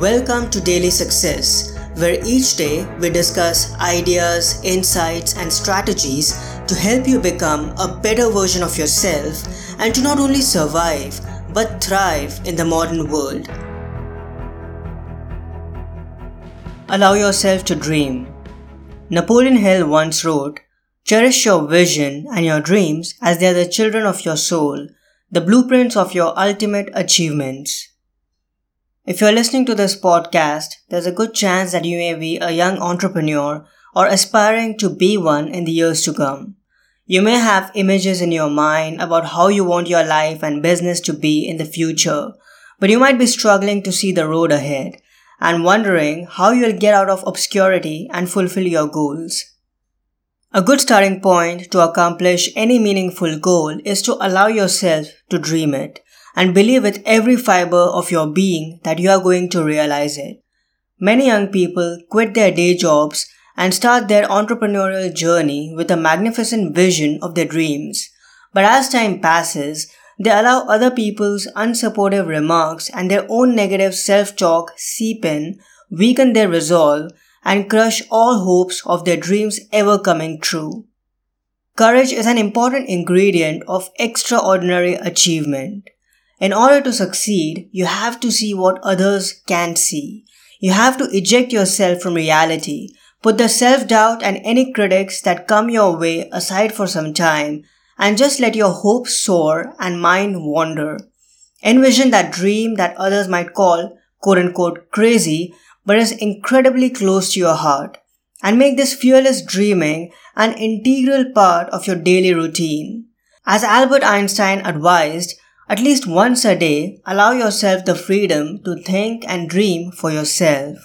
Welcome to Daily Success, where each day we discuss ideas, insights, and strategies to help you become a better version of yourself and to not only survive but thrive in the modern world. Allow yourself to dream. Napoleon Hill once wrote, Cherish your vision and your dreams as they are the children of your soul, the blueprints of your ultimate achievements. If you're listening to this podcast, there's a good chance that you may be a young entrepreneur or aspiring to be one in the years to come. You may have images in your mind about how you want your life and business to be in the future, but you might be struggling to see the road ahead and wondering how you'll get out of obscurity and fulfill your goals. A good starting point to accomplish any meaningful goal is to allow yourself to dream it and believe with every fiber of your being that you are going to realize it. Many young people quit their day jobs and start their entrepreneurial journey with a magnificent vision of their dreams. But as time passes, they allow other people's unsupportive remarks and their own negative self-talk seep in, weaken their resolve, and crush all hopes of their dreams ever coming true. Courage is an important ingredient of extraordinary achievement. In order to succeed, you have to see what others can't see. You have to eject yourself from reality Put the self-doubt and any critics that come your way aside for some time and just let your hopes soar and mind wander. Envision that dream that others might call quote unquote crazy but is incredibly close to your heart and make this fearless dreaming an integral part of your daily routine. As Albert Einstein advised, at least once a day, allow yourself the freedom to think and dream for yourself.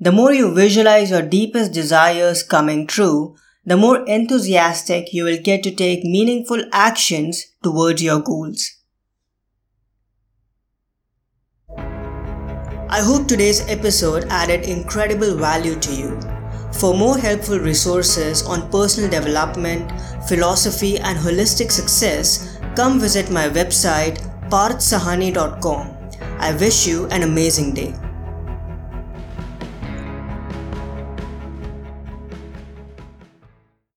The more you visualize your deepest desires coming true, the more enthusiastic you will get to take meaningful actions towards your goals. I hope today's episode added incredible value to you. For more helpful resources on personal development, philosophy, and holistic success, come visit my website parthsahani.com. I wish you an amazing day.